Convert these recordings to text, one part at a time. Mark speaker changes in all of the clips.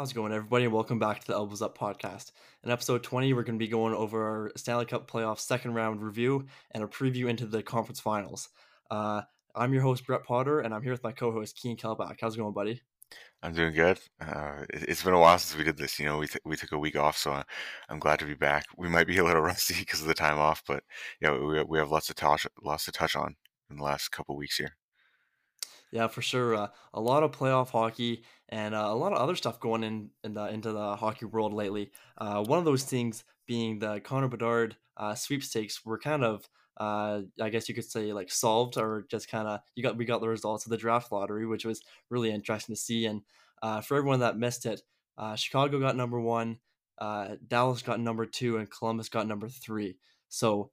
Speaker 1: How's it going, everybody? Welcome back to the Elbows Up podcast. In episode 20, we're going to be going over our Stanley Cup playoff second round review and a preview into the conference finals. Uh, I'm your host, Brett Potter, and I'm here with my co host, Keen Kelbach. How's it going, buddy?
Speaker 2: I'm doing good. Uh, it, has been a while since we did this. You know, we, t- we took a week off, so I'm glad to be back. We might be a little rusty because of the time off, but you know, we, we have lots to touch, lots to touch on in the last couple weeks here.
Speaker 1: Yeah, for sure. Uh, a lot of playoff hockey and uh, a lot of other stuff going in, in the, into the hockey world lately. Uh, one of those things being the Connor Bedard uh, sweepstakes were kind of, uh, I guess you could say, like solved or just kind of you got we got the results of the draft lottery, which was really interesting to see. And uh, for everyone that missed it, Chicago got number one, Dallas got number two, and Columbus got number three. So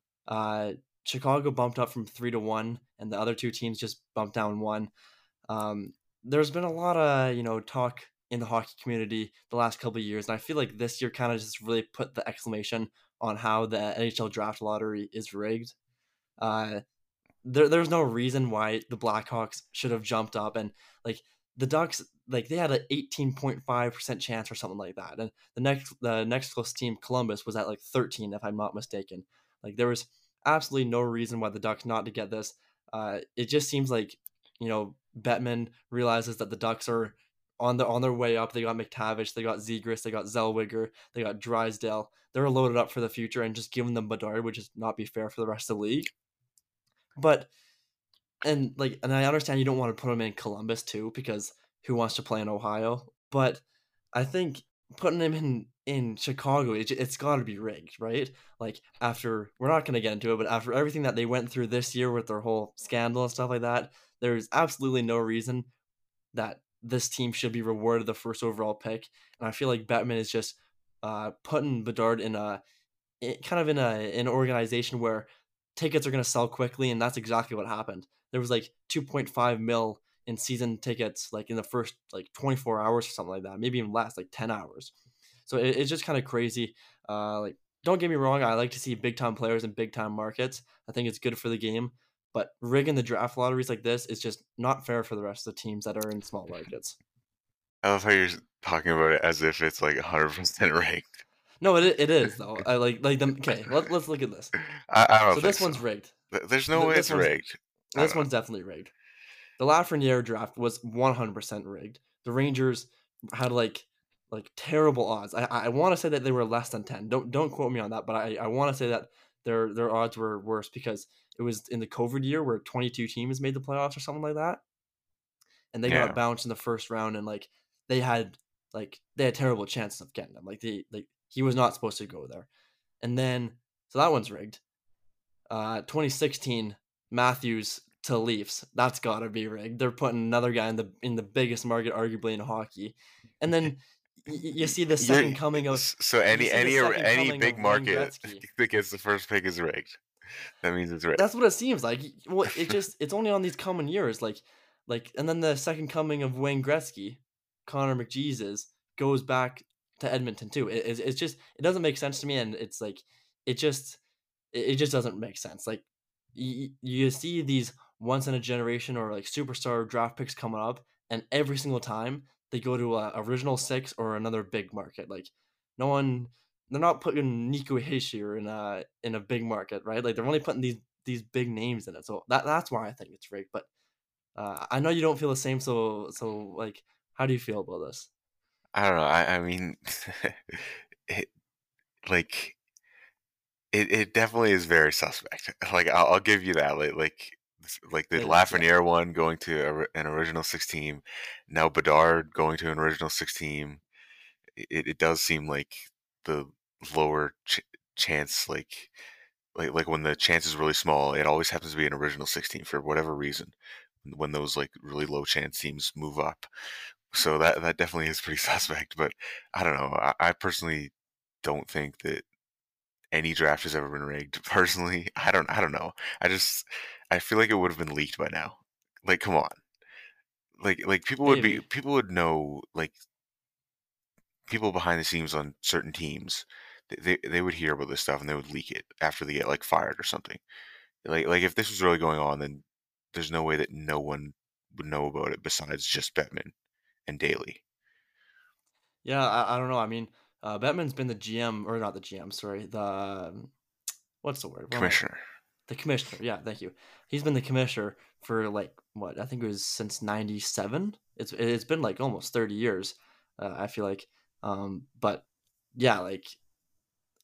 Speaker 1: Chicago bumped up from three to one, and the other two teams just bumped down one. Um, there's been a lot of you know talk in the hockey community the last couple of years, and I feel like this year kind of just really put the exclamation on how the NHL draft lottery is rigged. Uh, there, there's no reason why the Blackhawks should have jumped up, and like the Ducks, like they had an 18.5 percent chance or something like that, and the next the next close team, Columbus, was at like 13, if I'm not mistaken. Like there was absolutely no reason why the Ducks not to get this. Uh, it just seems like you know Bettman realizes that the Ducks are on the on their way up. They got McTavish, they got Zegras, they got Zellweger, they got Drysdale. They're loaded up for the future, and just giving them Bedard would just not be fair for the rest of the league. But and like, and I understand you don't want to put him in Columbus too because who wants to play in Ohio? But I think putting him in in Chicago, it, it's got to be rigged, right? Like after we're not going to get into it, but after everything that they went through this year with their whole scandal and stuff like that, there's absolutely no reason that this team should be rewarded the first overall pick. And I feel like Bettman is just uh, putting Bedard in a kind of in a an organization where tickets are going to sell quickly, and that's exactly what happened. There was like 2.5 mil in season tickets, like in the first like 24 hours or something like that, maybe even less, like 10 hours. So it, it's just kind of crazy. Uh, like, don't get me wrong, I like to see big time players in big time markets. I think it's good for the game, but rigging the draft lotteries like this is just not fair for the rest of the teams that are in small markets.
Speaker 2: I love how you're talking about it as if it's like 100% rigged.
Speaker 1: No, it it is though. I like like them. Okay, let, let's look at this.
Speaker 2: I, I don't.
Speaker 1: So this one's rigged.
Speaker 2: There's no way it's rigged.
Speaker 1: This one's definitely rigged. The Lafreniere draft was 100% rigged. The Rangers had like like terrible odds. I I want to say that they were less than ten. Don't don't quote me on that, but I I want to say that their their odds were worse because it was in the COVID year where 22 teams made the playoffs or something like that, and they yeah. got bounced in the first round and like they had like they had terrible chances of getting them. Like they like he was not supposed to go there, and then so that one's rigged. Uh, 2016 Matthews to Leafs. That's gotta be rigged. They're putting another guy in the in the biggest market arguably in hockey, and then you see the 2nd coming of
Speaker 2: so any any any big market that gets the first pick is rigged. That means it's rigged.
Speaker 1: That's what it seems like. Well, it just it's only on these common years, like like, and then the second coming of Wayne Gretzky, Connor McJesus goes back to Edmonton too. It, it's, it's just it doesn't make sense to me, and it's like it just it, it just doesn't make sense. Like you, you see these once in a generation or like superstar draft picks coming up, and every single time they go to a original six or another big market. Like no one, they're not putting Nico Hischier in a in a big market, right? Like they're only putting these these big names in it. So that that's why I think it's rigged. But uh, I know you don't feel the same. So so like, how do you feel about this?
Speaker 2: I don't know. I I mean, it like it it definitely is very suspect. Like I'll, I'll give you that. Like like like the Lafreniere one going to a, an original six team, now Bedard going to an original six team. It, it does seem like the lower ch- chance, like like like when the chance is really small, it always happens to be an original six team for whatever reason. When those like really low chance teams move up, so that that definitely is pretty suspect. But I don't know. I, I personally don't think that any draft has ever been rigged. Personally, I don't. I don't know. I just I feel like it would have been leaked by now. Like, come on. Like, like people would Maybe. be people would know like people behind the scenes on certain teams. They, they would hear about this stuff and they would leak it after they get like fired or something. Like like if this was really going on, then there's no way that no one would know about it besides just Bettman and Daly.
Speaker 1: Yeah, I, I don't know. I mean, uh, Bettman's been the GM or not the GM. Sorry, the um, what's the word? What
Speaker 2: commissioner.
Speaker 1: The commissioner. Yeah, thank you. He's been the commissioner for like what I think it was since '97. It's it's been like almost 30 years. Uh, I feel like, um, but yeah, like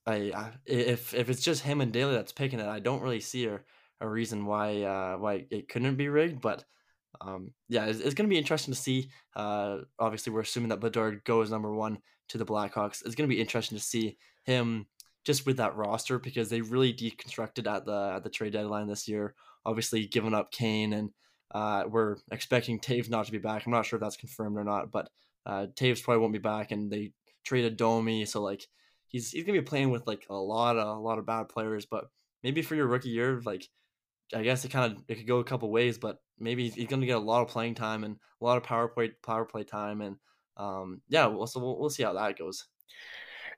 Speaker 1: I, I, if if it's just him and Daly that's picking it, I don't really see a, a reason why uh, why it couldn't be rigged. But um, yeah, it's, it's going to be interesting to see. Uh, obviously, we're assuming that Bedard goes number one to the Blackhawks. It's going to be interesting to see him just with that roster because they really deconstructed at the at the trade deadline this year. Obviously, giving up Kane and uh, we're expecting Toews not to be back. I'm not sure if that's confirmed or not, but uh, Toews probably won't be back, and they traded Domi, so like he's he's gonna be playing with like a lot of a lot of bad players. But maybe for your rookie year, like I guess it kind of it could go a couple ways, but maybe he's gonna get a lot of playing time and a lot of power play power play time, and um, yeah, we'll, so we'll we'll see how that goes.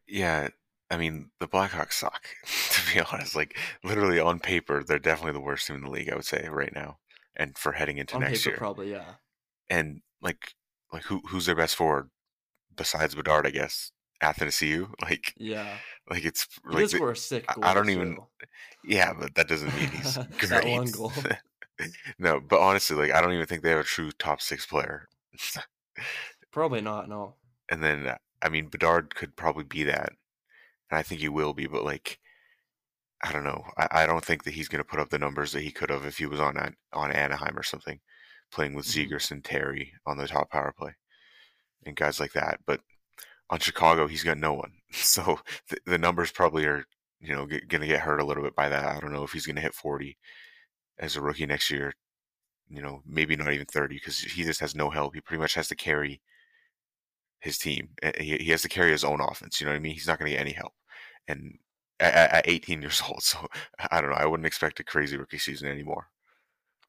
Speaker 2: Yeah, I mean, the Blackhawks suck, to be honest. Like, literally on paper, they're definitely the worst team in the league, I would say, right now. And for heading into
Speaker 1: on
Speaker 2: next
Speaker 1: paper,
Speaker 2: year.
Speaker 1: probably yeah.
Speaker 2: And like like who who's their best forward? Besides Bedard, I guess. Athanasiou. Like
Speaker 1: Yeah,
Speaker 2: like it's like the,
Speaker 1: score a sick
Speaker 2: I,
Speaker 1: goal.
Speaker 2: I don't even yeah, but that doesn't mean he's
Speaker 1: that one
Speaker 2: great.
Speaker 1: goal.
Speaker 2: no, but honestly, like I don't even think they have a true top six player.
Speaker 1: Probably not. No.
Speaker 2: and then I mean Bedard could probably be that, and I think he will be. But like I don't know, I, I don't think that he's going to put up the numbers that he could have if he was on on Anaheim or something, playing with
Speaker 1: Mhm.
Speaker 2: Zegras Terry on the top power play, and guys like that. But on Chicago, he's got no one, so the, the numbers probably are you know going to get hurt a little bit by that. I don't know if he's going to hit forty as a rookie next year. You know, maybe not even thirty because he just has no help. He pretty much has to carry his team. Uh, He, he has to carry his own offense. You know what I mean? He's not going to get any help. And at, at 18 years old, so I don't know. I wouldn't expect a crazy rookie season anymore.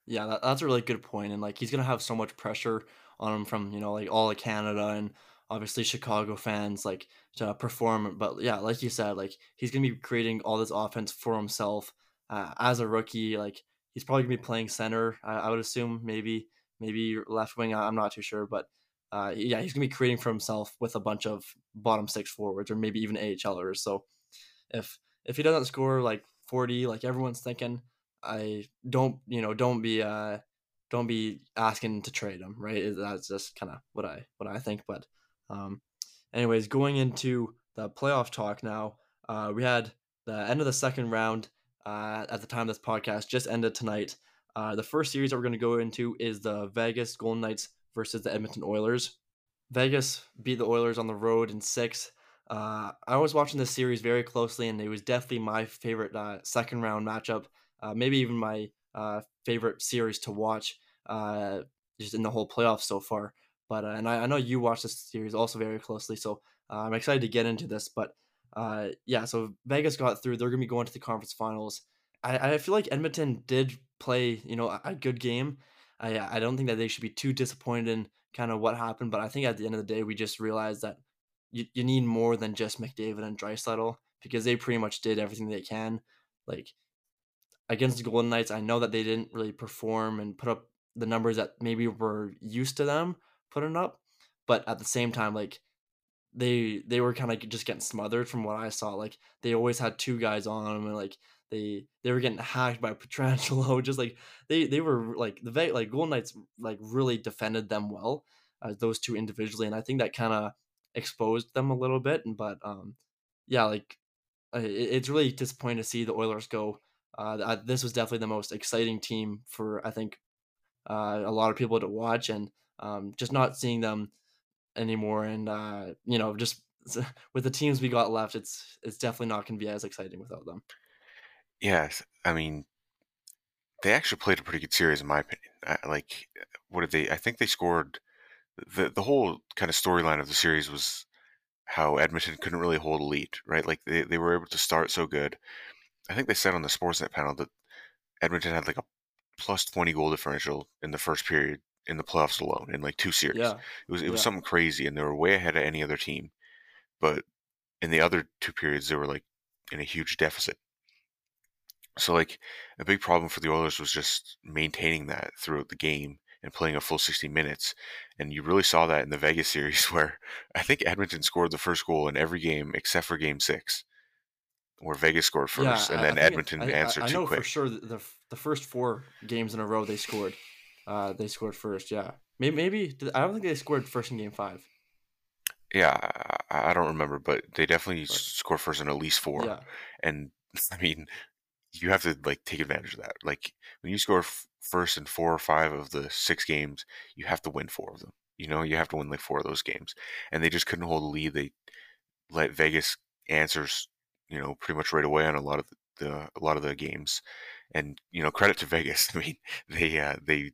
Speaker 1: Yeah, that, that's a really good point. and like he's gonna have so much pressure on him from you know like all of Canada and obviously Chicago fans like to perform. But yeah, like you said, like he's gonna be creating all this offense for himself uh, as a rookie. Like he's probably gonna be playing center. I, I would assume maybe maybe left wing. I- I'm not too sure, but uh, yeah, he's gonna be creating for himself with a bunch of bottom six forwards or maybe even AHLers. So if if he doesn't score like 40, like everyone's thinking. I don't, you know, don't be uh don't be asking to trade him, right? That's just kind of what I what I think. But um anyways, going into the playoff talk now, uh we had the end of the second round uh at the time this podcast just ended tonight. Uh the first series that we're gonna go into is the Vegas Golden Knights versus the Edmonton Oilers. Vegas beat the Oilers on the road in six. Uh, I was watching this series very closely, and it was definitely my favorite uh, second round matchup. Uh, maybe even my uh, favorite series to watch, uh, just in the whole playoffs so far. But uh, and I, I know you watched this series also very closely, so I'm excited to get into this. But yeah, so Vegas got through. They're gonna be going to the conference finals. I, I feel like Edmonton did play, you know, a, a good game. I I don't think that they should be too disappointed in kind of what happened, but I think at the end of the day, we just realized that you, you need more than just McDavid and Draisaitl because they pretty much did everything they can. Like against the Golden Knights, I know that they didn't really perform and put up the numbers that maybe were used to them putting up, but at the same time, like they they were kind of just getting smothered from what I saw. Like they always had two guys on them, and like they they were getting hacked by Pietrangelo. Just like they they were like the like Golden Knights like really defended them well, uh, those two individually, and I think that kind of exposed them a little bit. And but um, yeah, like it, it's really disappointing to see the Oilers go. Uh, this was definitely the most exciting team for I think uh, a lot of people to watch, and um, just not seeing them anymore. And uh, you know, just with the teams we got left, it's it's definitely not going to be as exciting without them.
Speaker 2: Yes, I mean they actually played a pretty good series in my opinion. I, like, uh, what did they? I think they scored. the The whole kind of storyline of the series was how Edmonton couldn't really hold a lead, right? Like they, they were able to start so good. I think they said on the Sportsnet panel that Edmonton had like a plus twenty goal differential in the first period in the playoffs alone in like two series.
Speaker 1: Yeah,
Speaker 2: It was it was
Speaker 1: yeah,
Speaker 2: something crazy, and they were way ahead of any other team. But in the other two periods, they were like in a huge deficit. So like a big problem for the Oilers was just maintaining that throughout the game and playing a full 60 minutes. And you really saw that in the Vegas series where I think Edmonton scored the first goal in every game except for game six, where Vegas scored first yeah, and then Edmonton it, I, answered I, I know
Speaker 1: for sure the, the first four games in a row they scored. Uh, they scored first, yeah. Maybe, maybe I don't think they scored first in game five.
Speaker 2: Yeah, I, I don't remember, but they definitely right. score first in at least four. Yeah. And I mean, you have to like take advantage of that. Like when you score f- first in four or five of the six games, you have to win four of them. You know, you have to win like four of those games, and they just couldn't hold the lead. They let Vegas answers, you know, pretty much right away on a lot of the a lot of the games, and you know, credit to Vegas. I mean, they uh, they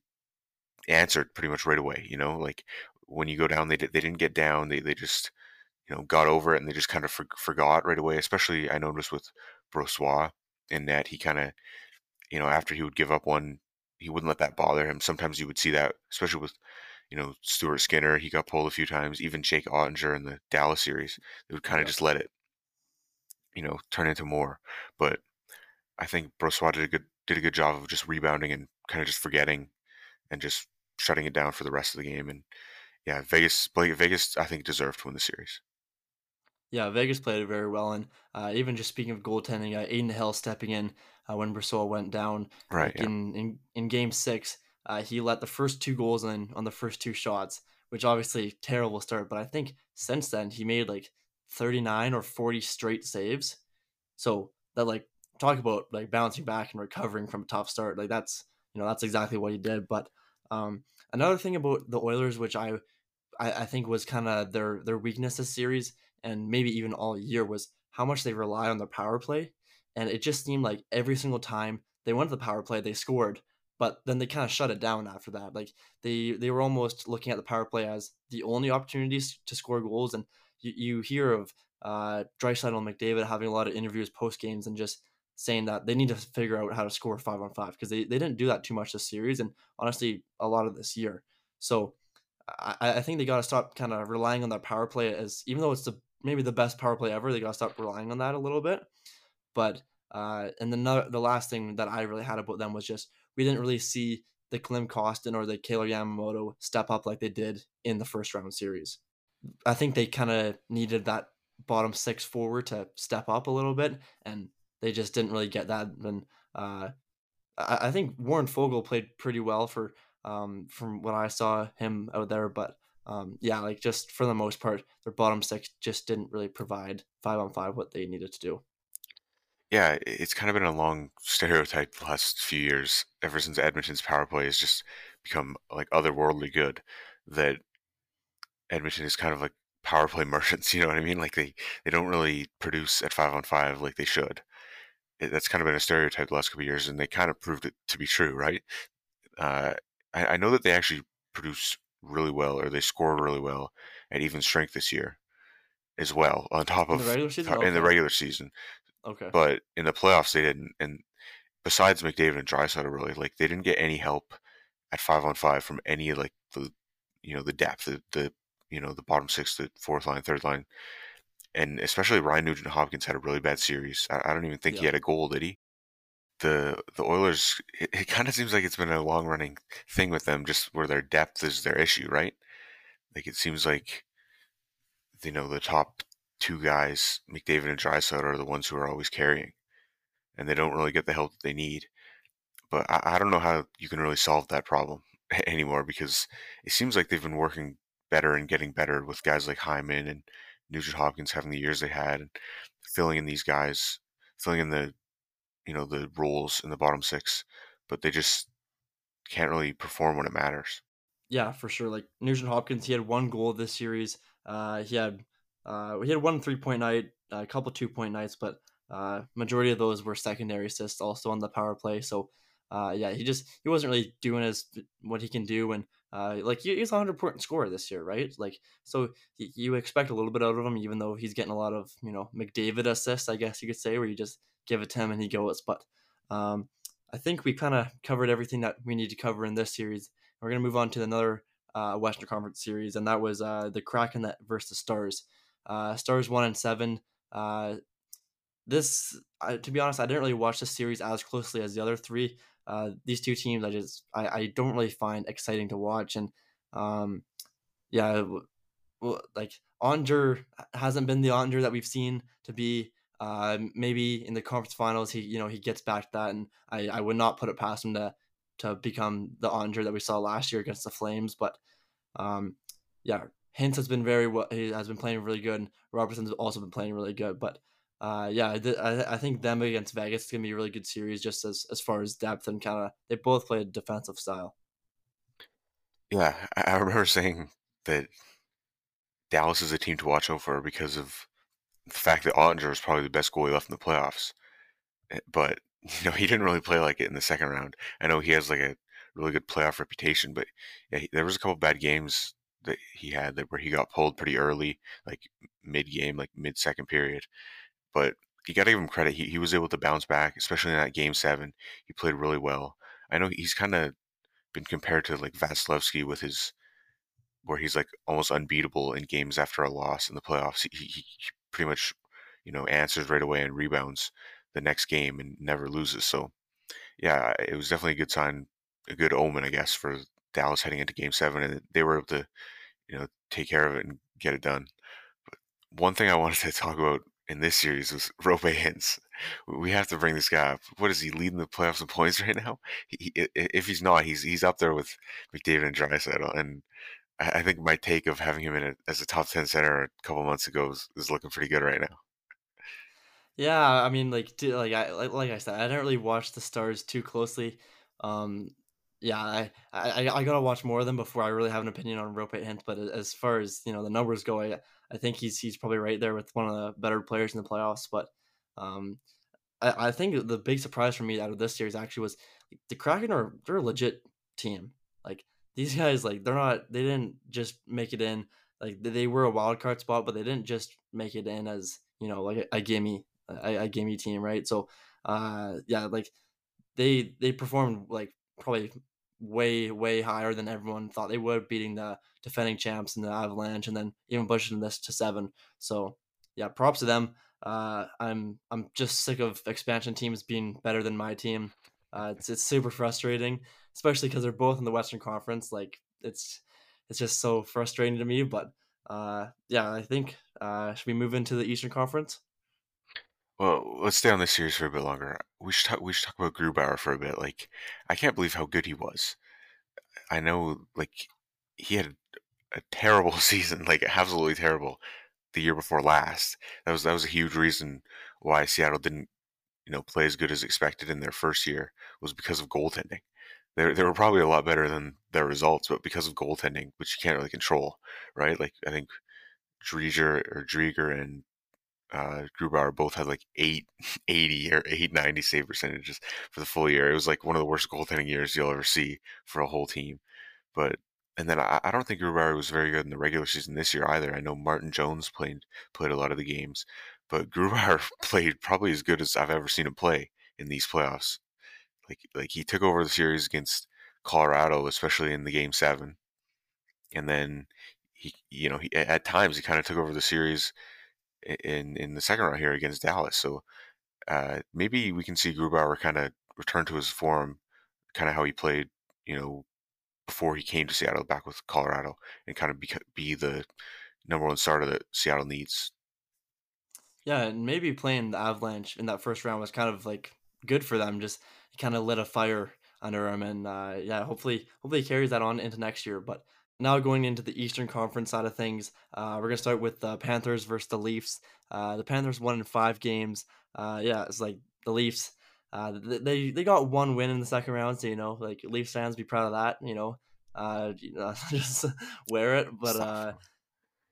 Speaker 2: answered pretty much right away. You know, like when you go down, they did, they didn't get down. They they just you know got over it, and they just kind of for, forgot right away. Especially I noticed with Brossoit in that he kind of, you know, after he would give up one, he wouldn't let that bother him. Sometimes you would see that, especially with, you know, Stuart Skinner. He got pulled a few times. Even Jake Oettinger in the Dallas series, they would kind of yeah. just let it, you know, turn into more. But I think Brossoit did a good did a good job of just rebounding and kind of just forgetting and just shutting it down for the rest of the game. And yeah, Vegas, Vegas, I think deserved to win the series.
Speaker 1: Yeah, Vegas played it very well, and uh, even just speaking of goaltending, uh, Adin Hill stepping in uh, when Brossoit went down.
Speaker 2: Right.
Speaker 1: Yeah. in, in in Game Six, uh, he let the first two goals in on the first two shots, which obviously terrible start. But I think since then he made like thirty nine or forty straight saves. So that like talk about like bouncing back and recovering from a tough start. Like that's you know that's exactly what he did. But um, another thing about the Oilers, which I I, I think was kind of their their weakness this series and maybe even all year was how much they rely on their power play. And it just seemed like every single time they went to the power play, they scored, but then they kind of shut it down after that. Like they they were almost looking at the power play as the only opportunities to score goals. And you, you hear of uh, Draisaitl and McDavid having a lot of interviews post games and just saying that they need to figure out how to score five on five because they, they didn't do that too much this series and honestly a lot of this year. So I, I think they got to stop kind of relying on their power play as even though it's the maybe the best power play ever. They got to stop relying on that a little bit. But uh, and the, the last thing that I really had about them was just we didn't really see the Klim Kostin or the Kailer Yamamoto step up like they did in the first round series. I think they kind of needed that bottom six forward to step up a little bit, and they just didn't really get that. And uh, I, I think Warren Foegele played pretty well for um, from what I saw him out there, but um, yeah, like just for the most part, their bottom six just didn't really provide five on five what they needed to do.
Speaker 2: Yeah, it's kind of been a long stereotype the last few years, ever since Edmonton's power play has just become like otherworldly good. That Edmonton is kind of like power play merchants. You know what I mean? Like they they don't really produce at five on five like they should. It, that's kind of been a stereotype the last couple years, and they kind of proved it to be true, right? Uh, I, I know that they actually produce really well or they score really well at even strength this year as well on top of
Speaker 1: in the regular season. Okay.
Speaker 2: The regular season.
Speaker 1: Okay.
Speaker 2: But in the playoffs they didn't and besides McDavid and Draisaitl really like they didn't get any help at 5 on 5 from any like the you know the depth the, the you know the bottom 6 the fourth line third line and especially Ryan Nugent Hopkins had a really bad series. I, I don't even think yeah. he had a goal, did he? The the Oilers, it, it kind of seems like it's been a long running thing with them, just where their depth is their issue, right? Like it seems like, you know, the top two guys, McDavid and Draisaitl, are the ones who are always carrying, and they don't really get the help that they need. But I, I don't know how you can really solve that problem anymore because it seems like they've been working better and getting better with guys like Hyman and Nugent Hopkins having the years they had and filling in these guys, filling in the you know the roles in the bottom six, but they just can't really perform when it matters.
Speaker 1: Yeah, for sure. Like Nugent Hopkins, he had one goal this series. Uh, he had uh, he had one three point night, a couple two point nights, but uh, majority of those were secondary assists, also on the power play. So uh, yeah, he just he wasn't really doing as what he can do, and uh, like he's a hundred point scorer this year, right? Like so he, you expect a little bit out of him, even though he's getting a lot of you know McDavid assists, I guess you could say, where you just give it to him and he goes. But um, I think we kind of covered everything that we need to cover in this series. We're going to move on to another uh, Western Conference series, and that was uh, the Kraken that versus Stars. Uh, Stars one and seven. Uh, this, to be honest, I didn't really watch the series as closely as the other three. uh, these two teams I just I, I don't really find exciting to watch and um, yeah like Oettinger hasn't been the Oettinger that we've seen to be uh, maybe in the conference finals he you know he gets back that and I, I would not put it past him to to become the Andre that we saw last year against the Flames but um, yeah Hintz has been very well he has been playing really good and Robertson's also been playing really good but uh, yeah, I, I think them against Vegas is gonna be a really good series, just as as far as depth and kind of they both play a defensive style.
Speaker 2: Yeah, I remember saying that Dallas is a team to watch out for because of the fact that Oettinger is probably the best goalie left in the playoffs. Eh, but you know, he didn't really play like it in the second round. I know he has like a really good playoff reputation, but yeah, he, there was a couple bad games that he had that where he got pulled pretty early, like mid game, like mid second period but you got to give him credit. He, he was able to bounce back, especially in that game seven. He played really well. I know he's kind of been compared to like Vasilevskiy with his, where he's like almost unbeatable in games after a loss in the playoffs. He, he, he pretty much, you know, answers right away and rebounds the next game and never loses. So, yeah, it was definitely a good sign, a good omen, I guess, for Dallas heading into game seven. And they were able to, you know, take care of it and get it done. But one thing I wanted to talk about in this series was Roope Hintz. We have to bring this guy up. What is he leading the playoffs in points right now? He, if he's not, he's he's up there with McDavid and Draisaitl. And I think my take of having him in a, as a top ten center a couple months ago is, is looking pretty good right now.
Speaker 1: Yeah, I mean, like, like I like, I said, I didn't really watch the Stars too closely. Um, yeah, I, I I gotta watch more of them before I really have an opinion on Roope Hintz. But as far as you know, the numbers go, I, I think he's he's probably right there with one of the better players in the playoffs. But um, I, I think the big surprise for me out of this series actually was the Kraken are they're a legit team. Like these guys, like they're not they didn't just make it in. Like they were a wild card spot, but they didn't just make it in as you know like a, a gimme a, a gimme team, right? So uh, yeah, like they they performed like probably way way higher than everyone thought they would, beating the defending champs in the Avalanche, and then even pushing this to seven. So yeah, props to them. Uh, I'm I'm just sick of expansion teams being better than my team. Uh, it's it's super frustrating, especially because they're both in the Western Conference. Like it's it's just so frustrating to me. But uh, yeah, I think uh, should we move into the Eastern Conference?
Speaker 2: Well, let's stay on this series for a bit longer. We should talk. We should talk about Grubauer for a bit. Like, I can't believe how good he was. I know, like, he had a terrible season, like absolutely terrible, the year before last. That was that was a huge reason why Seattle didn't, you know, play as good as expected in their first year was because of goaltending. They they were probably a lot better than their results, but because of goaltending, which you can't really control, right? Like I think Driedger or Driedger and uh, Grubauer both had like 880 or 890 save percentages for the full year. It was like one of the worst goaltending years you'll ever see for a whole team. But and then I, I don't think Grubauer was very good in the regular season this year either. I know Martin Jones played played a lot of the games, but Grubauer played probably as good as I've ever seen him play in these playoffs. Like like he took over the series against Colorado, especially in the game seven, and then he you know he, at times he kind of took over the series in in the second round here against Dallas. So uh, maybe we can see Grubauer kind of return to his form, kind of how he played, you know, before he came to Seattle back with Colorado, and kind of be, be the number one starter that Seattle needs.
Speaker 1: Yeah, and maybe playing the Avalanche in that first round was kind of like good for them. Just kind of lit a fire under him, and uh, yeah, hopefully, hopefully he carries that on into next year. But now going into the Eastern Conference side of things, uh, we're gonna start with the Panthers versus the Leafs. Uh, the Panthers won in five games. Uh, yeah, it's like the Leafs. Uh, they they got one win in the second round, so you know, like Leafs fans, be proud of that. You know, uh, you know just wear it. But uh,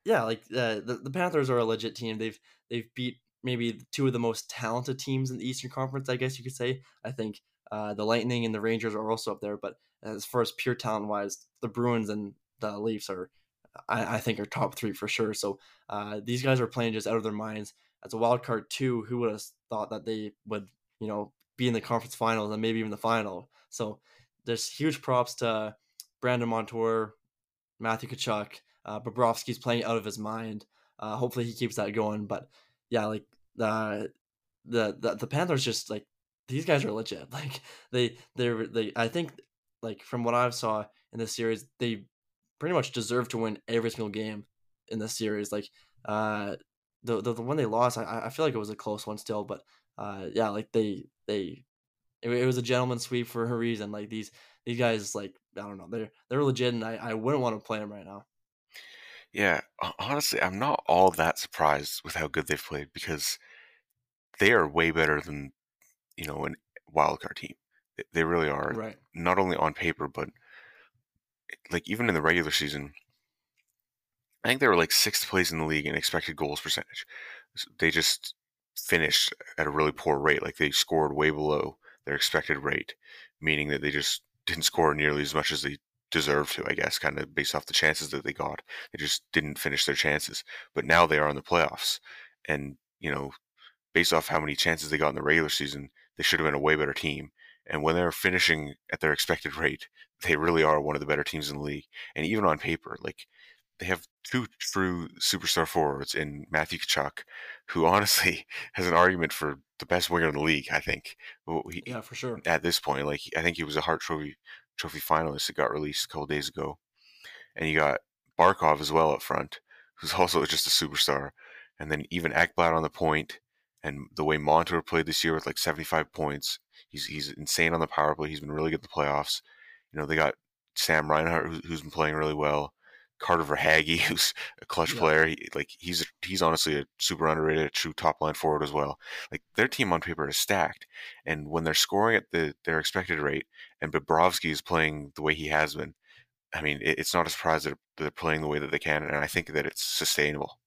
Speaker 1: yeah, like uh, the the Panthers are a legit team. They've they've beat maybe two of the most talented teams in the Eastern Conference. I guess you could say. I think uh, the Lightning and the Rangers are also up there, but as far as pure talent wise, the Bruins and the Leafs are, I, I think, are top three for sure. So uh, these guys are playing just out of their minds. As a wild card too, who would have thought that they would, you know, be in the conference finals and maybe even the final? So there's huge props to Brandon Montour, Matthew Tkachuk. Uh, Bobrovsky's playing out of his mind. Uh, hopefully he keeps that going. But yeah, like uh, the the the Panthers just like these guys are legit. Like they they're they I think like from what I've saw in this series, they pretty much deserve to win every single game in this series. Like uh the the, the one they lost, I I feel like it was a close one still, but uh yeah, like they they it, it was a gentleman sweep for a reason. Like these these guys like I don't know, they're they're legit and I, I wouldn't want to play them right now.
Speaker 2: Yeah, honestly, I'm not all that surprised with how good they've played because they are way better than you know an wildcard team. They really are.
Speaker 1: Right.
Speaker 2: Not only on paper, but like even in the regular season, I think they were like sixth place in the league in expected goals percentage. They just finished at a really poor rate. Like they scored way below their expected rate, meaning that they just didn't score nearly as much as they deserved to, I guess, kind of based off the chances that they got. They just didn't finish their chances. But now they are in the playoffs. And, you know, based off how many chances they got in the regular season, they should have been a way better team. And when they're finishing at their expected rate, they really are one of the better teams in the league. And even on paper, like they have two true superstar forwards in Matthew Tkachuk, who honestly has an argument for the best winger in the league. I think.
Speaker 1: He, yeah, for sure.
Speaker 2: At this point, like I think he was a Hart Trophy Trophy finalist that got released a couple days ago, and you got Barkov as well up front, who's also just a superstar, and then even Ekblad on the point, and the way Montour played this year with like 75 points, he's he's insane on the power play. He's been really good at the playoffs. You know, they got Sam Reinhart, who's been playing really well. Carter Verhaeghe, who's a clutch yeah. player. He, like he's he's honestly a super underrated, a true top line forward as well. Like their team on paper is stacked, and when they're scoring at the their expected rate, and Bobrovsky is playing the way he has been, I mean, it, it's not a surprise that they're playing the way that they can, and I think that it's sustainable.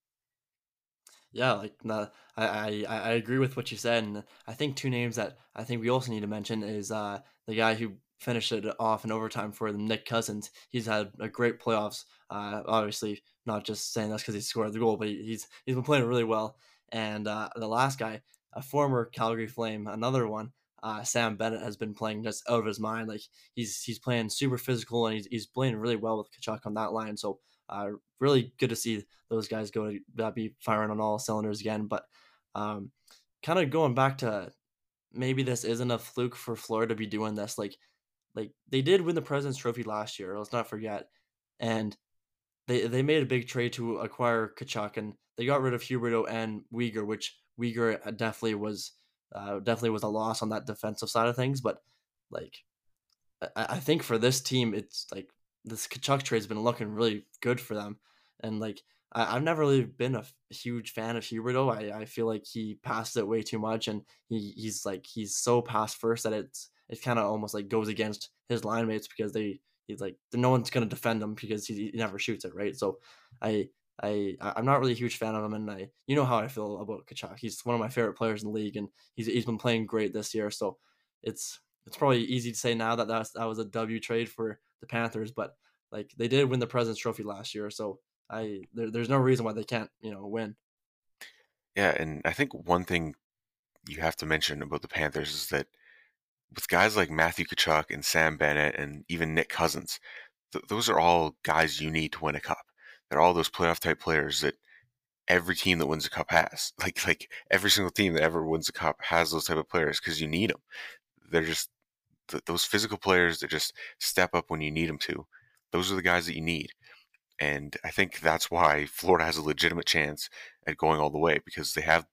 Speaker 1: Yeah, like I, I I agree with what you said, and I think two names that I think we also need to mention is uh, the guy who finished it off in overtime for them, Nick Cousins. He's had a great playoffs. Uh, obviously, not just saying that's because he scored the goal, but he's he's been playing really well. And uh, the last guy, a former Calgary Flame, another one, uh, Sam Bennett has been playing just out of his mind. Like he's he's playing super physical and he's, he's playing really well with Tkachuk on that line. So uh, really good to see those guys go to uh, be firing on all cylinders again. But um, kind of going back to maybe this isn't a fluke for Florida to be doing this. Like like they did win the President's Trophy last year. Let's not forget, and they they made a big trade to acquire Tkachuk, and they got rid of Huberdeau and Weegar, which Weegar uh, definitely was uh, definitely was a loss on that defensive side of things. But like, I, I think for this team, it's like this Tkachuk trade has been looking really good for them, and like I, have never really been a huge fan of Huberdeau. I, I feel like he passed it way too much, and he, he's like he's so pass first that it's it kind of almost like goes against his line mates because they he's like no one's gonna defend him because he, he never shoots it right. So I I I'm not really a huge fan of him, and I you know how I feel about Tkachuk. He's one of my favorite players in the league, and he's he's been playing great this year. So it's it's probably easy to say now that that was, that was a W trade for the Panthers, but like they did win the President's Trophy last year, so I there, there's no reason why they can't you know win.
Speaker 2: Yeah, and I think one thing you have to mention about the Panthers is that with guys like Matthew Tkachuk and Sam Bennett and even Nick Cousins, th- those are all guys you need to win a cup. They're all those playoff type players that every team that wins a cup has. Like like every single team that ever wins a cup has those type of players because you need them. They're just th- those physical players that just step up when you need them to. Those are the guys that you need. And I think that's why Florida has a legitimate chance at going all the way because they have,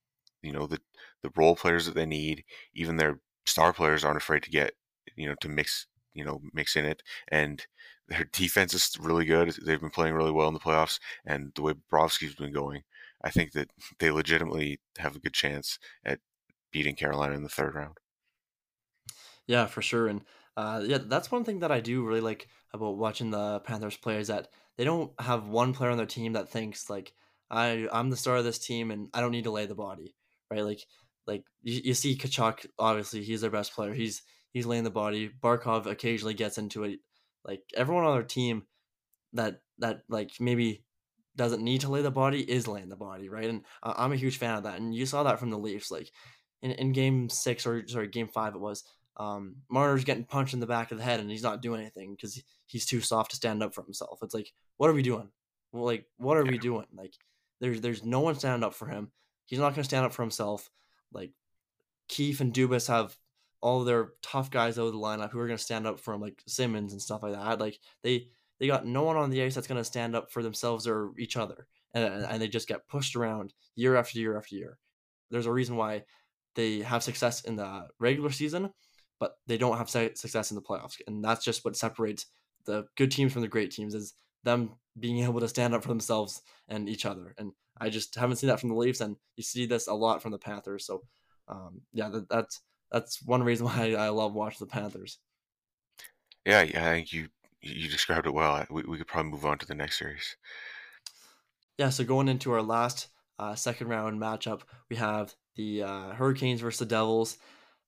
Speaker 2: you know, the the role players that they need. Even their star players aren't afraid to get you know to mix you know mix in it and their defense is really good they've been playing really well in the playoffs and the way Bobrovsky's been going I think that they legitimately have a good chance at beating Carolina in the third round
Speaker 1: yeah for sure and uh, yeah that's one thing that I do really like about watching the Panthers play is that they don't have one player on their team that thinks like I I'm the star of this team and I don't need to lay the body right like like you, you see Tkachuk obviously he's their best player. He's he's laying the body. Barkov occasionally gets into it. Like everyone on their team that that like maybe doesn't need to lay the body is laying the body, right? And I'm a huge fan of that. And you saw that from the Leafs, like in, in game six or sorry, game five it was. Um, Marner's getting punched in the back of the head and he's not doing anything because he's too soft to stand up for himself. It's like, what are we doing? Well, like, what are yeah. we doing? Like, there's there's no one standing up for him. He's not going to stand up for himself. Like Keefe and Dubas have all their tough guys out of the lineup who are going to stand up for him, like Simmonds and stuff like that. Like they they got no one on the ice that's going to stand up for themselves or each other, and, and they just get pushed around year after year after year. There's a reason why they have success in the regular season, but they don't have success in the playoffs, and that's just what separates the good teams from the great teams is them being able to stand up for themselves and each other. And I just haven't seen that from the Leafs, and you see this a lot from the Panthers. So, um, yeah, that, that's that's one reason why I love watching the Panthers.
Speaker 2: Yeah, yeah, I think you you described it well. We, we could probably move on to the next series.
Speaker 1: Yeah, so going into our last uh, second round matchup, we have the uh, Hurricanes versus the Devils.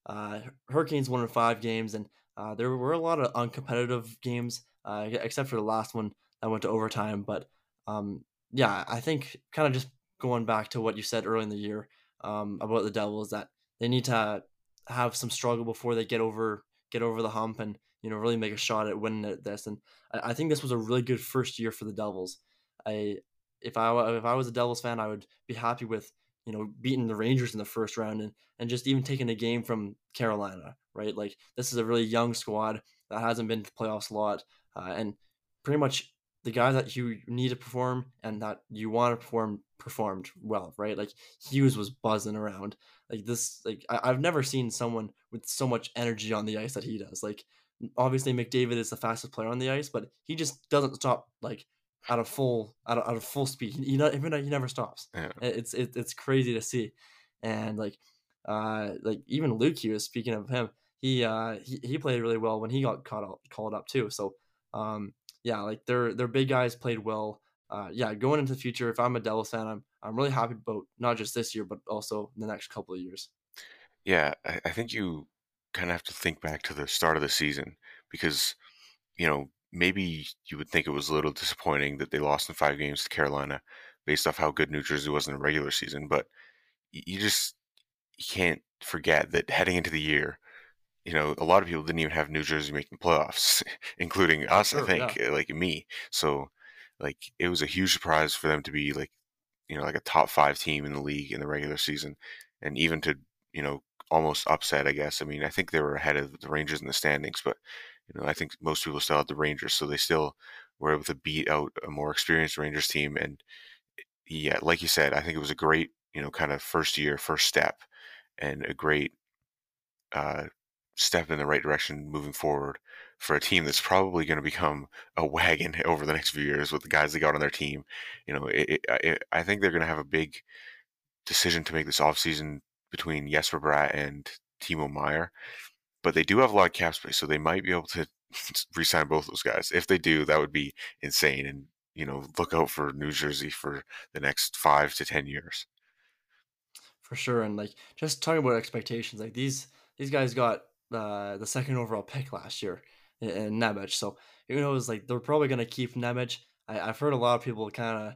Speaker 1: Uh, Hurricanes won in five games, and uh, there were a lot of uncompetitive games, uh, except for the last one that went to overtime. But um, yeah, I think kind of just going back to what you said early in the year um, about the Devils that they need to have some struggle before they get over get over the hump and you know really make a shot at winning at this. And I, I think this was a really good first year for the Devils. I if I if I was a Devils fan, I would be happy with you know beating the Rangers in the first round and and just even taking a game from Carolina, right? Like this is a really young squad that hasn't been to the playoffs a lot, uh, and pretty much the guys that you need to perform and that you want to perform performed well, right? Like Hughes was buzzing around. Like this, like I, have never seen someone with so much energy on the ice that he does. Like obviously McDavid is the fastest player on the ice, but he just doesn't stop like at a full at a, at a full speed. He, not, even he never stops. Yeah. It's it, it's crazy to see, and like uh like even Luke he was Speaking of him, he uh he, he played really well when he got caught up, called up too. So um yeah, like their their big guys played well. Uh, yeah, going into the future, if I'm a Devils fan, I'm I'm really happy about not just this year, but also the next couple of years.
Speaker 2: Yeah, I, I think you kind of have to think back to the start of the season because you know maybe you would think it was a little disappointing that they lost in five games to Carolina based off how good New Jersey was in the regular season, but you just you can't forget that heading into the year, you know, a lot of people didn't even have New Jersey making playoffs, including us, sure, I think, yeah. like me. So, like, it was a huge surprise for them to be like, you know, like a top five team in the league in the regular season, and even to, you know, almost upset. I guess. I mean, I think they were ahead of the Rangers in the standings, but you know, I think most people still had the Rangers, so they still were able to beat out a more experienced Rangers team. And yeah, like you said, I think it was a great, you know, kind of first year, first step, and a great uh, step in the right direction moving forward for a team that's probably going to become a wagon over the next few years with the guys they got on their team. You know, it, it, I think they're going to have a big decision to make this offseason between Jesper Bratt and Timo Meier. But they do have a lot of cap space, so they might be able to re-sign both those guys. If they do, that would be insane. And you know, look out for New Jersey for the next five to ten years.
Speaker 1: For sure, and like just talking about expectations, like these these guys got uh, the second overall pick last year in, in Nemec. So who knows? Like they're probably gonna keep Nemec. I, have heard a lot of people kind of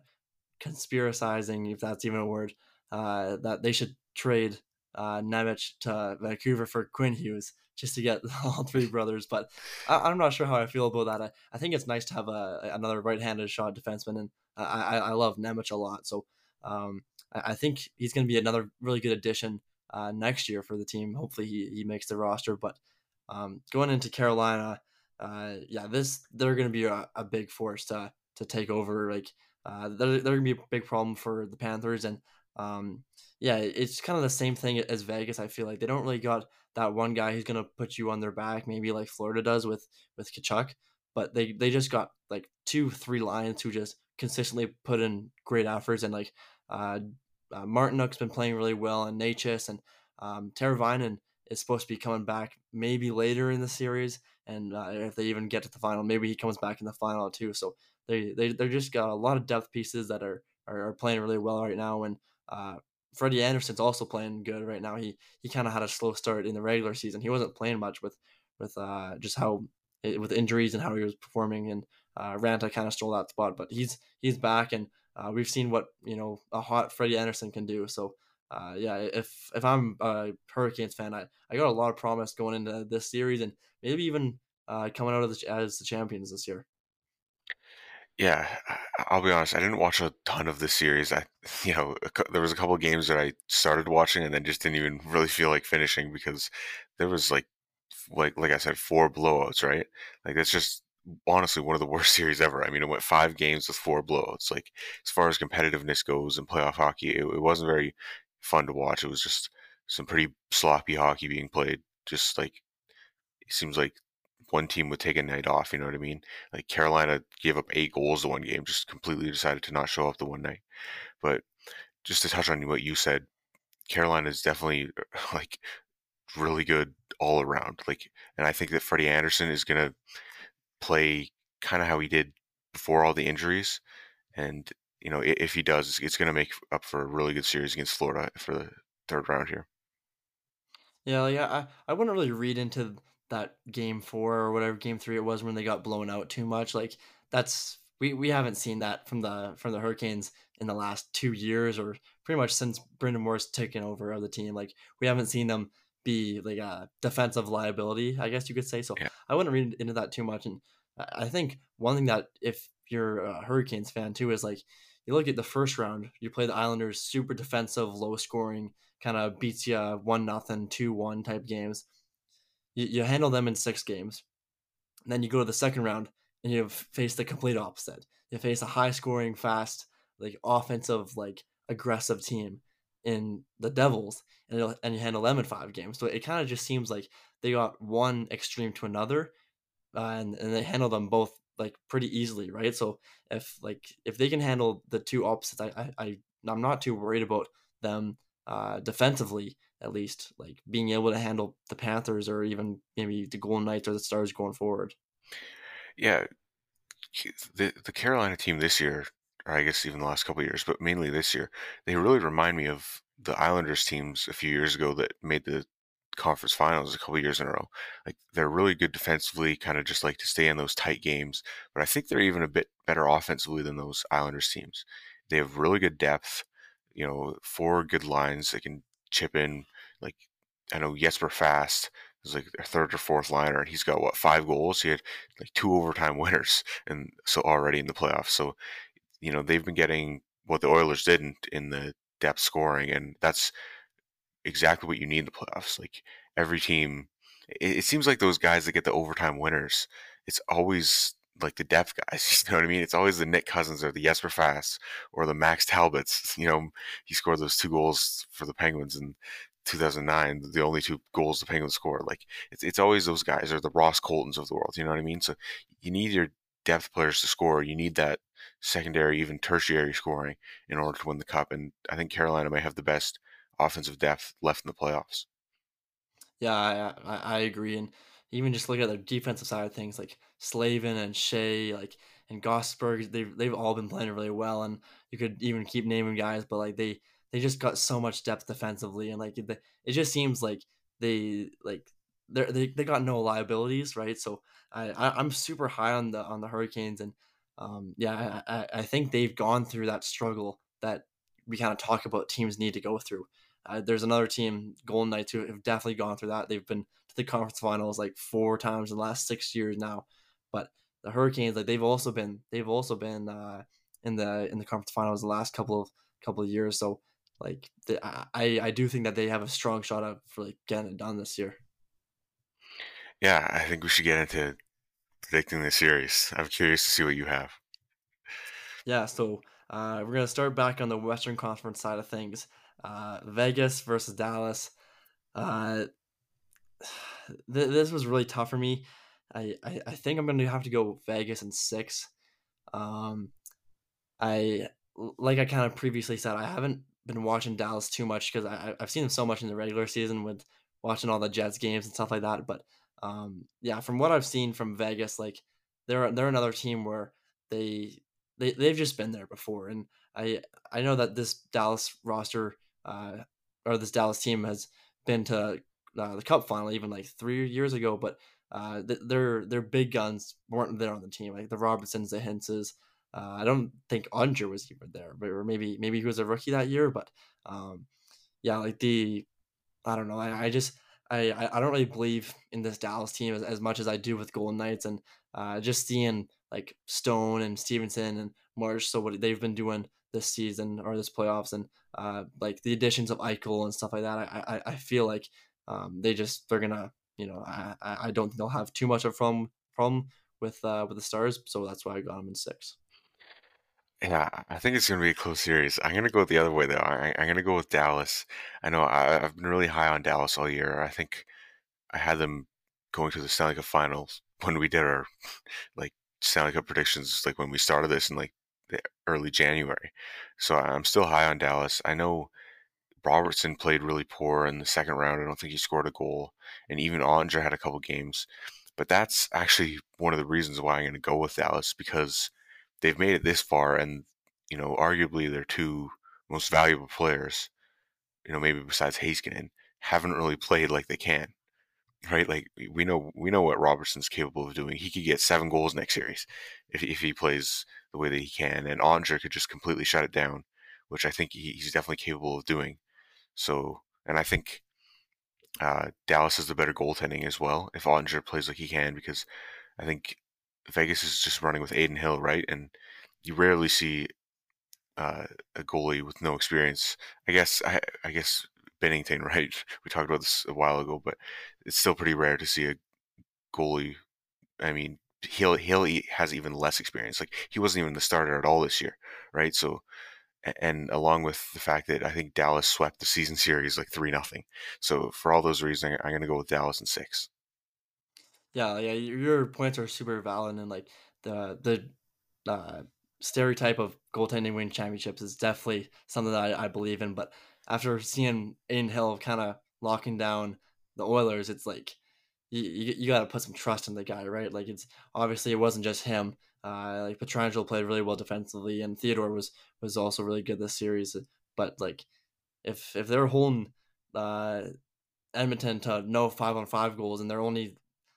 Speaker 1: conspiracizing, if that's even a word, uh, that they should trade uh, Nemec to Vancouver for Quinn Hughes just to get all three brothers. But I, am not sure how I feel about that. I, I think it's nice to have a, another right-handed shot defenseman, and I, I, love Nemec a lot. So um, I, I think he's going to be another really good addition uh, next year for the team. Hopefully he, he makes the roster. But um, going into Carolina, uh, yeah, this they're going to be a, a, big force to to take over. Like uh, they're, they're going to be a big problem for the Panthers, and um, yeah, it's kind of the same thing as Vegas. I feel like they don't really got that one guy who's to put you on their back, maybe like Florida does with with Tkachuk, but they they just got like two, three lines who just consistently put in great efforts and like uh, uh, Martinook's been playing really well, and Necas and um, Teravainen is supposed to be coming back maybe later in the series, and uh, if they even get to the final, maybe he comes back in the final too. So they they they just got a lot of depth pieces that are are, are playing really well right now, and uh, Freddie Andersen's also playing good right now. He he kind of had a slow start in the regular season. He wasn't playing much with with uh, just how eh, with injuries and how he was performing, and uh, Raanta kind of stole that spot. But he's he's back, and uh, we've seen what you know a hot Freddie Andersen can do. So uh, yeah, if if I'm a Hurricanes fan, I, I got a lot of promise going into this series and maybe even uh, coming out of the, as the champions this year.
Speaker 2: Yeah, I'll be honest. I didn't watch a ton of the series. I, you know, there was a couple games that I started watching and then just didn't even really feel like finishing because there was like, like, like I said, four blowouts. Right? Like that's just honestly one of the worst series ever. I mean, it went five games with four blowouts. Like as far as competitiveness goes in playoff hockey, it, it wasn't very fun to watch. It was just some pretty sloppy hockey being played. Just like it seems like one team would take a night off. You know what I mean? Like Carolina gave up eight goals the one game, just completely decided to not show up the one night. But just to touch on what you said, Carolina is definitely like really good all around. Like, and I think that Freddie Andersen is gonna play kind of how he did before all the injuries, and you know if he does, it's gonna make up for a really good series against Florida for the third round here.
Speaker 1: Yeah, yeah. I, I wouldn't really read into that game four or whatever game three it was when they got blown out too much. Like that's we, we haven't seen that from the from the Hurricanes in the last two years or pretty much since Brind'Amour's taken over of the team. Like we haven't seen them be like a defensive liability, I guess you could say. So yeah. I wouldn't read into that too much. And I think one thing that if you're a Hurricanes fan too is like you look at the first round, you play the Islanders, super defensive, low scoring, kind of beats you one nothing, two one type games you, you handle them in six games. And then you go to the second round and you face the complete opposite. You face a high scoring, fast, like offensive, like aggressive team in the Devils, and and you handle them in five games. So it kind of just seems like they got one extreme to another, uh, and and they handle them both like pretty easily, right? So if like if they can handle the two opposites, I I, I I'm not too worried about them uh, defensively at least like being able to handle the Panthers or even maybe the Golden Knights or the Stars going forward.
Speaker 2: Yeah, the the Carolina team this year, or I guess even the last couple years, but mainly this year, they really remind me of the Islanders teams a few years ago that made the conference finals a couple years in a row. Like they're really good defensively, kind of just like to stay in those tight games. But I think they're even a bit better offensively than those Islanders teams. They have really good depth. You know, four good lines. They can chip in. Like I know Jesper Fast is like a third or fourth liner, and he's got what five goals. He had like two overtime winners, and so already in the playoffs. So you know they've been getting what the Oilers didn't in the depth scoring, and that's exactly what you need in the playoffs. Like every team, it, it seems like those guys that get the overtime winners, it's always like the depth guys. You know what I mean? It's always the Nick Cousins or the Jesper Fast or the Max Talbots. You know, he scored those two goals for the Penguins in 2009, the only two goals the Penguins scored. Like it's it's always those guys or the Ross Coltons of the world. You know what I mean? So you need your depth players to score. You need that secondary, even tertiary scoring in order to win the cup. And I think Carolina may have the best offensive depth left in the playoffs.
Speaker 1: Yeah, I, I, I agree. And even just look at the defensive side of things, like Slavin and Skjei, like and Gosberg, they've they've all been playing really well, and you could even keep naming guys, but like they they just got so much depth defensively, and like it, it just seems like they like they they they got no liabilities, right? So I, I am super high on the on the Hurricanes, and um yeah, I I think they've gone through that struggle that we kind of talk about teams need to go through. Uh, there's another team, Golden Knights, who have definitely gone through that. They've been to the conference finals like four times in the last six years now. But the Hurricanes, like they've also been, they've also been uh, in the in the conference finals the last couple of couple of years. So like the, I I do think that they have a strong shot at for like getting it done this year.
Speaker 2: Yeah, I think we should get into predicting the series. I'm curious to see what you have.
Speaker 1: Yeah, so uh, we're gonna start back on the Western Conference side of things. Uh, Vegas versus Dallas. Uh, th- this was really tough for me. I, I, I think I'm going to have to go Vegas in six. Um, I like I kind of previously said, I haven't been watching Dallas too much because I I've seen them so much in the regular season with watching all the Jets games and stuff like that. But um, yeah, from what I've seen from Vegas, like they're they're another team where they they they've just been there before, and I I know that this Dallas roster uh, or this Dallas team has been to uh, the Cup final even like three years ago, but uh, th- their their big guns weren't there on the team, like the Robertsons, the Hintzes. Uh, I don't think Oettinger was even there, but or maybe maybe he was a rookie that year. But um, yeah, like the I don't know. I, I just I, I don't really believe in this Dallas team as, as much as I do with Golden Knights, and uh, just seeing like Stone and Stephenson and Marsh. So what they've been doing this season or this playoffs and uh, like the additions of Eichel and stuff like that. I I, I feel like um, they just they're gonna you know I I don't think they'll have too much of from problem with uh, with the Stars. So that's why I got them in six.
Speaker 2: Yeah, I think it's going to be a close series. I'm going to go the other way though. I, am going to go with Dallas. I know I, have been really high on Dallas all year. I think I had them going to the Stanley Cup Finals when we did our like Stanley Cup predictions, like when we started this in like early January. So I'm still high on Dallas. I know Robertson played really poor in the second round. I don't think he scored a goal, and even Oettinger had a couple games. But that's actually one of the reasons why I'm going to go with Dallas because they've made it this far, and you know, arguably their two most valuable players, you know, maybe besides Heiskanen, haven't really played like they can right? Like we know we know what Robertson's capable of doing. He could get seven goals next series if if he plays the way that he can, and Oettinger could just completely shut it down, which I think he, he's definitely capable of doing. So, and I think uh, Dallas is the better goaltending as well if Oettinger plays like he can, because I think Vegas is just running with Adin Hill, right? And you rarely see uh, a goalie with no experience. I guess I, I guess Binnington, right? We talked about this a while ago, but it's still pretty rare to see a goalie. I mean, he'll he'll has even less experience. Like he wasn't even the starter at all this year, right? So, and along with the fact that I think Dallas swept the season series like three nothing. So for all those reasons, I'm going to go with Dallas in six.
Speaker 1: Yeah, yeah, your points are super valid, and like the the uh, stereotype of goaltending win championships is definitely something that I, I believe in. But after seeing Adin Hill kind of locking down the Oilers, it's like you, you, you got to put some trust in the guy, right? Like it's obviously it wasn't just him. Uh, like Pietrangelo played really well defensively, and Theodore was was also really good this series. But like if if they're holding uh, Edmonton to no five on five goals, and they're only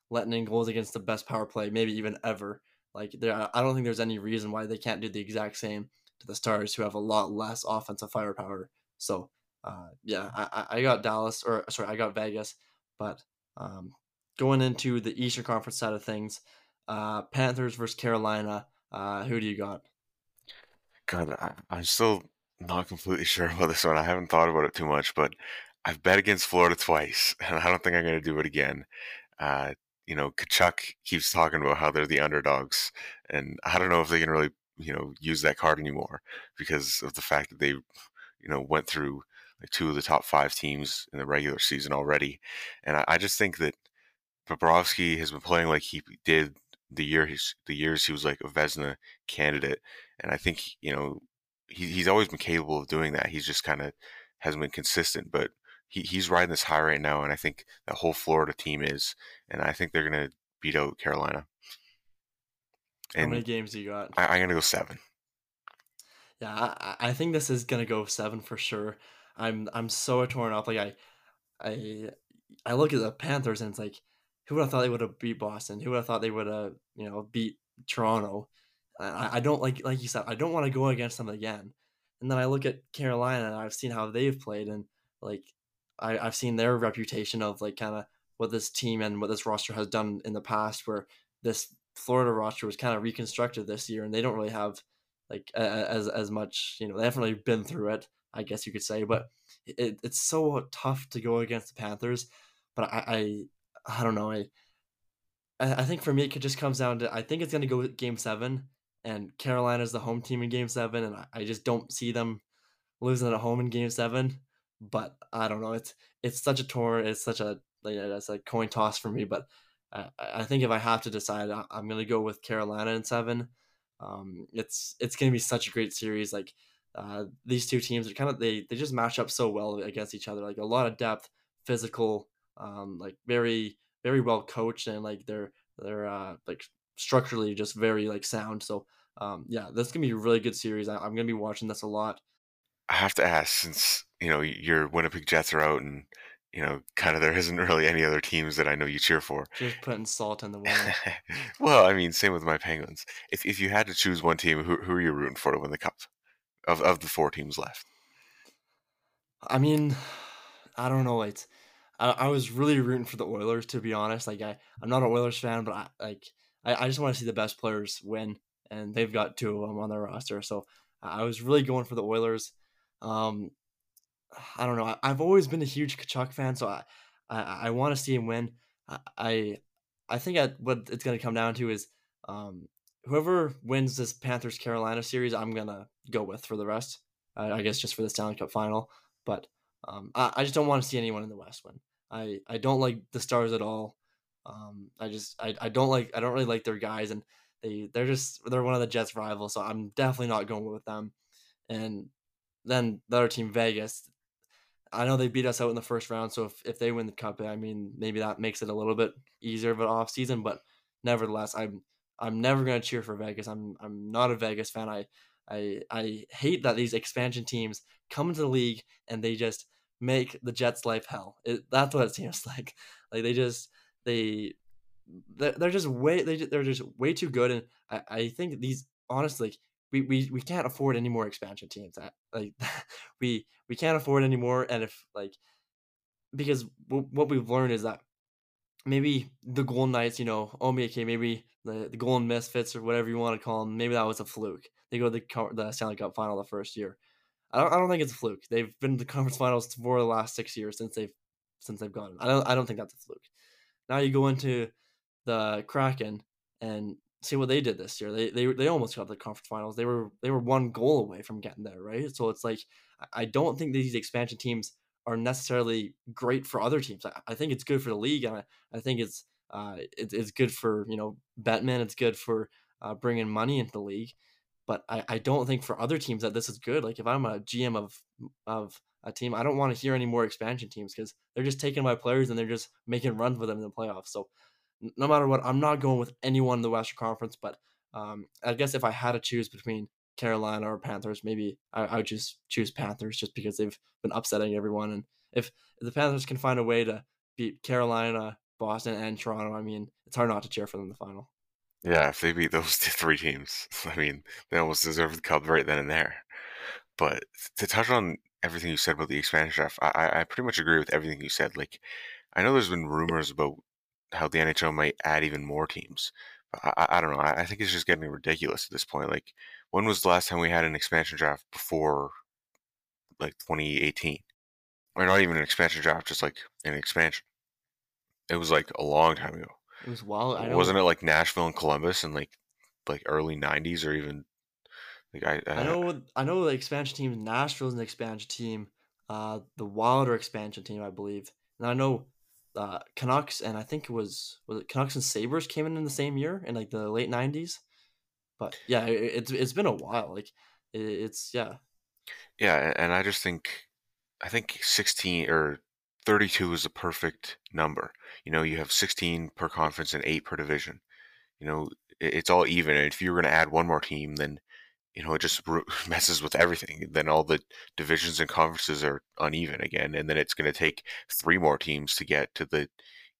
Speaker 1: letting in goals against the best power play, maybe even ever. Like there, I don't think there's any reason why they can't do the exact same to the Stars, who have a lot less offensive firepower. So uh, yeah, I, I got Dallas or sorry, I got Vegas, but um, going into the Eastern Conference side of things, uh, Panthers versus Carolina. Uh, who do you got?
Speaker 2: God, I, am still not completely sure about this one. I haven't thought about it too much, but I've bet against Florida twice, and I don't think I'm going to do it again. Uh, you know, Tkachuk keeps talking about how they're the underdogs, and I don't know if they can really, you know, use that card anymore because of the fact that they, you know, went through like two of the top five teams in the regular season already. And I, I just think that Bobrovsky has been playing like he did the year he's the years he was like a Vezina candidate, and I think you know he, he's always been capable of doing that. He's just kind of hasn't been consistent, but he, he's riding this high right now, and I think the whole Florida team is, and I think they're gonna beat out Carolina.
Speaker 1: And How many games do you got?
Speaker 2: I, am gonna go seven.
Speaker 1: Yeah, I, I think this is gonna go seven for sure. I'm I'm so torn up. Like I I I look at the Panthers and it's like, who would have thought they would have beat Boston? Who would have thought they would have you know beat Toronto? I, I don't like like you said. I don't want to go against them again. And then I look at Carolina and I've seen how they've played and like I, I've seen their reputation of like kind of what this team and what this roster has done in the past where this Florida roster was kind of reconstructed this year and they don't really have like as as much you know they haven't really been through it I guess you could say. But it, it's so tough to go against the Panthers. But I, I, I don't know. I, I think for me, it just comes down to I think it's going to go game seven, and Carolina's the home team in game seven, and I just don't see them losing at home in game seven. But I don't know. It's it's such a tour. It's such a like that's a coin toss for me. But I, I think if I have to decide, I'm going to go with Carolina in seven. Um, it's it's going to be such a great series. Like uh, these two teams are kind of they they just match up so well against each other. Like a lot of depth, physical, um, like very very well coached, and like they're they're uh, like structurally just very like sound. So um, yeah, this gonna be a really good series. I, I'm gonna be watching this a lot.
Speaker 2: I have to ask since you know your Winnipeg Jets are out and you know, kind of there isn't really any other teams that I know you cheer for.
Speaker 1: Just putting salt in the wound.
Speaker 2: well, I mean, same with my Penguins. If if you had to choose one team, who who are you rooting for to win the cup? Of of the four teams left?
Speaker 1: I mean, I don't know. It's I, I was really rooting for the Oilers to be honest. Like I, I'm not an Oilers fan, but I like I, I just want to see the best players win, and they've got two of them on their roster. So I was really going for the Oilers. Um, I don't know. I, have always been a huge Tkachuk fan, so I I, I want to see him win. I I think at what it's going to come down to is um, whoever wins this Panthers Carolina series, I'm gonna go with for the rest. I, I guess just for the Stanley Cup final, but um, I, I just don't want to see anyone in the West win. I, I don't like the Stars at all. Um, I just I, I don't like I don't really like their guys and they they're just they're one of the Jets rivals, so I'm definitely not going with them. And then the other team, Vegas. I know they beat us out in the first round, so if, if they win the cup, I mean maybe that makes it a little bit easier of an off season, but nevertheless, I'm I'm never gonna cheer for Vegas. I'm I'm not a Vegas fan. I I I hate that these expansion teams come into the league and they just make the Jets' life hell. It, that's what it seems like. Like they just they they're just way they they're just way too good, and I, I think these honestly we, we we can't afford any more expansion teams. Like we we can't afford anymore, and if like because what we've learned is that maybe the Golden Knights, you know, oh okay, maybe the, the Golden Misfits or whatever you want to call them, maybe that was a fluke. They go to the the Stanley Cup final the first year. I don't, I don't think it's a fluke. They've been to the conference finals for the last six years since they've since they've gone. I don't I don't think that's a fluke. Now you go into the Kraken and see what they did this year. They they they almost got the conference finals. They were they were one goal away from getting there, right? So it's like I don't think these expansion teams are necessarily great for other teams. I, I think it's good for the league, and I, I think it's uh it, it's good for you know Bettman. It's good for uh, bringing money into the league, but I, I don't think for other teams that this is good. Like if I'm a GM of of a team, I don't want to hear any more expansion teams because they're just taking my players and they're just making runs with them in the playoffs. So no matter what, I'm not going with anyone in the Western Conference. But um, I guess if I had to choose between Carolina or Panthers, maybe I, I would just choose Panthers just because they've been upsetting everyone. And if the Panthers can find a way to beat Carolina, Boston, and Toronto, I mean, it's hard not to cheer for them in the final.
Speaker 2: Yeah, if they beat those three teams, I mean, they almost deserve the cup right then and there. But to touch on everything you said about the expansion draft, I, I pretty much agree with everything you said. Like, I know there's been rumors about how the NHL might add even more teams. I, I, don't know. I, I think it's just getting ridiculous at this point. Like, when was the last time we had an expansion draft before, like 2018, or not even an expansion draft, just like an expansion? It was like a long time ago.
Speaker 1: It was wild. I
Speaker 2: Wasn't it like Nashville and Columbus in like like early '90s or even like I
Speaker 1: I know I know the expansion team. Nashville's an expansion team. Uh, the Wilder expansion team, I believe, and I know uh, Canucks and I think it was was it Canucks and Sabres came in in the same year in like the late '90s. But yeah, it, it's it's been a while. Like it, it's yeah.
Speaker 2: Yeah, and I just think I think 16 or 32 is a perfect number. You know, you have 16 per conference and 8 per division. You know, it's all even. And if you're going to add one more team, then, you know, it just messes with everything. Then all the divisions and conferences are uneven again. And then it's going to take three more teams to get to the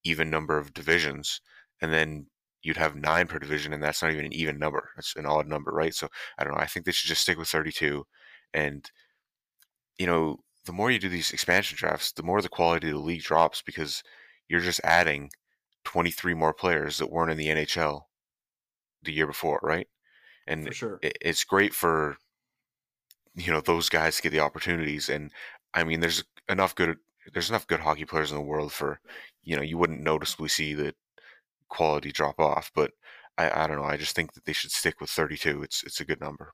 Speaker 2: even number of divisions. And then you'd have nine per division, and that's not even an even number. That's an odd number, right? So I don't know. I think they should just stick with 32. And, you know, the more you do these expansion drafts, the more the quality of the league drops because you're just adding 23 more players that weren't in the NHL the year before, right? And
Speaker 1: sure.
Speaker 2: it's great for you know those guys to get the opportunities and I mean there's enough good there's enough good hockey players in the world for you know you wouldn't noticeably see the quality drop off, but I, I don't know. I just think that they should stick with 32. It's it's a good number.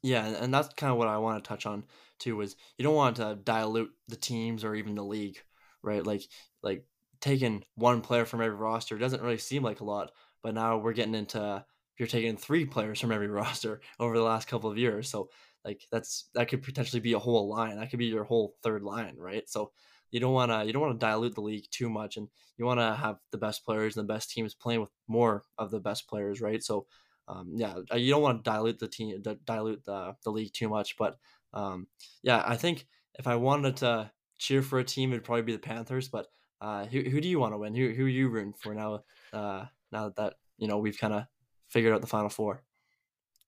Speaker 1: Yeah, and that's kind of what I want to touch on too. Is you don't want to dilute the teams or even the league, right? Like like taking one player from every roster doesn't really seem like a lot, but now we're getting into you're taking three players from every roster over the last couple of years. So like that's that could potentially be a whole line. That could be your whole third line, right? So you don't want to you don't want to dilute the league too much, and you want to have the best players and the best teams playing with more of the best players, right? So um, yeah, you don't want to dilute the team, dilute the, the league too much. But um, yeah, I think if I wanted to cheer for a team, it'd probably be the Panthers. But uh, who, who do you want to win? Who, who are you rooting for now? Uh, now that, that you know we've kind of figured out the final four.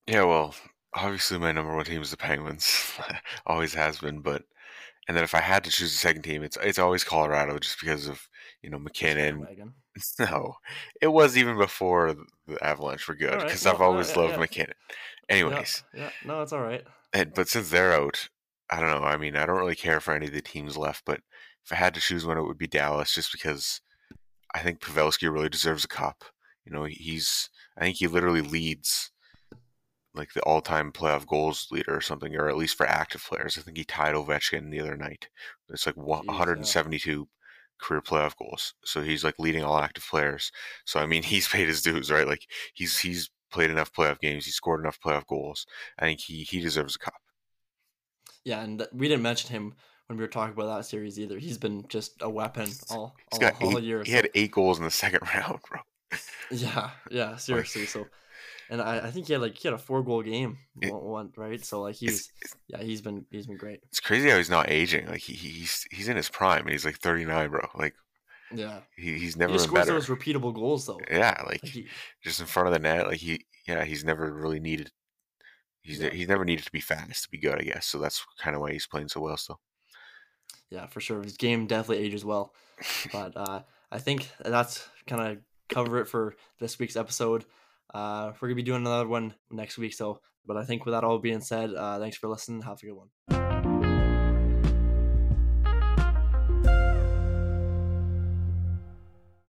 Speaker 2: Yeah, well, obviously my number one team is the Penguins, always has been. But and then if I had to choose a second team, it's it's always Colorado, just because of you know MacKinnon. No, it was even before the Avalanche were good because right, I've always loved yeah. MacKinnon. Anyways,
Speaker 1: yeah, yeah, no, it's all right.
Speaker 2: And but since they're out, I don't know. I mean, I don't really care for any of the teams left, but if I had to choose one, it would be Dallas, just because I think Pavelski really deserves a cup. You know, he's I think he literally leads like the all-time playoff goals leader or something, or at least for active players. I think he tied Ovechkin the other night. It's like Jeez, 172 yeah. Career playoff goals. So he's like leading all active players. So I mean, he's paid his dues, right? Like he's he's played enough playoff games. He scored enough playoff goals. I think he he deserves a cup.
Speaker 1: Yeah, and we didn't mention him when we were talking about that series either. He's been just a weapon all, all, all
Speaker 2: eight,
Speaker 1: year.
Speaker 2: He so. had eight goals in the second round, bro.
Speaker 1: yeah, yeah, seriously. So and I, I think he had like he had a four goal game it, one, right? So like he's yeah he's been he's been great.
Speaker 2: It's crazy how he's not aging. Like he, he's he's in his prime and he's like 39 bro. Like
Speaker 1: yeah.
Speaker 2: he, he's never he scores better.
Speaker 1: those repeatable goals though.
Speaker 2: Yeah like, like he, just in front of the net like he yeah he's never really needed he's yeah. he's never needed to be fast to be good I guess. So that's kind of why he's playing so well still.
Speaker 1: Yeah for sure. His game definitely ages well. But uh I think that's kind of cover it for this week's episode uh, we're gonna be doing another one next week. So, but I think with that all being said, uh, thanks for listening. Have a good one.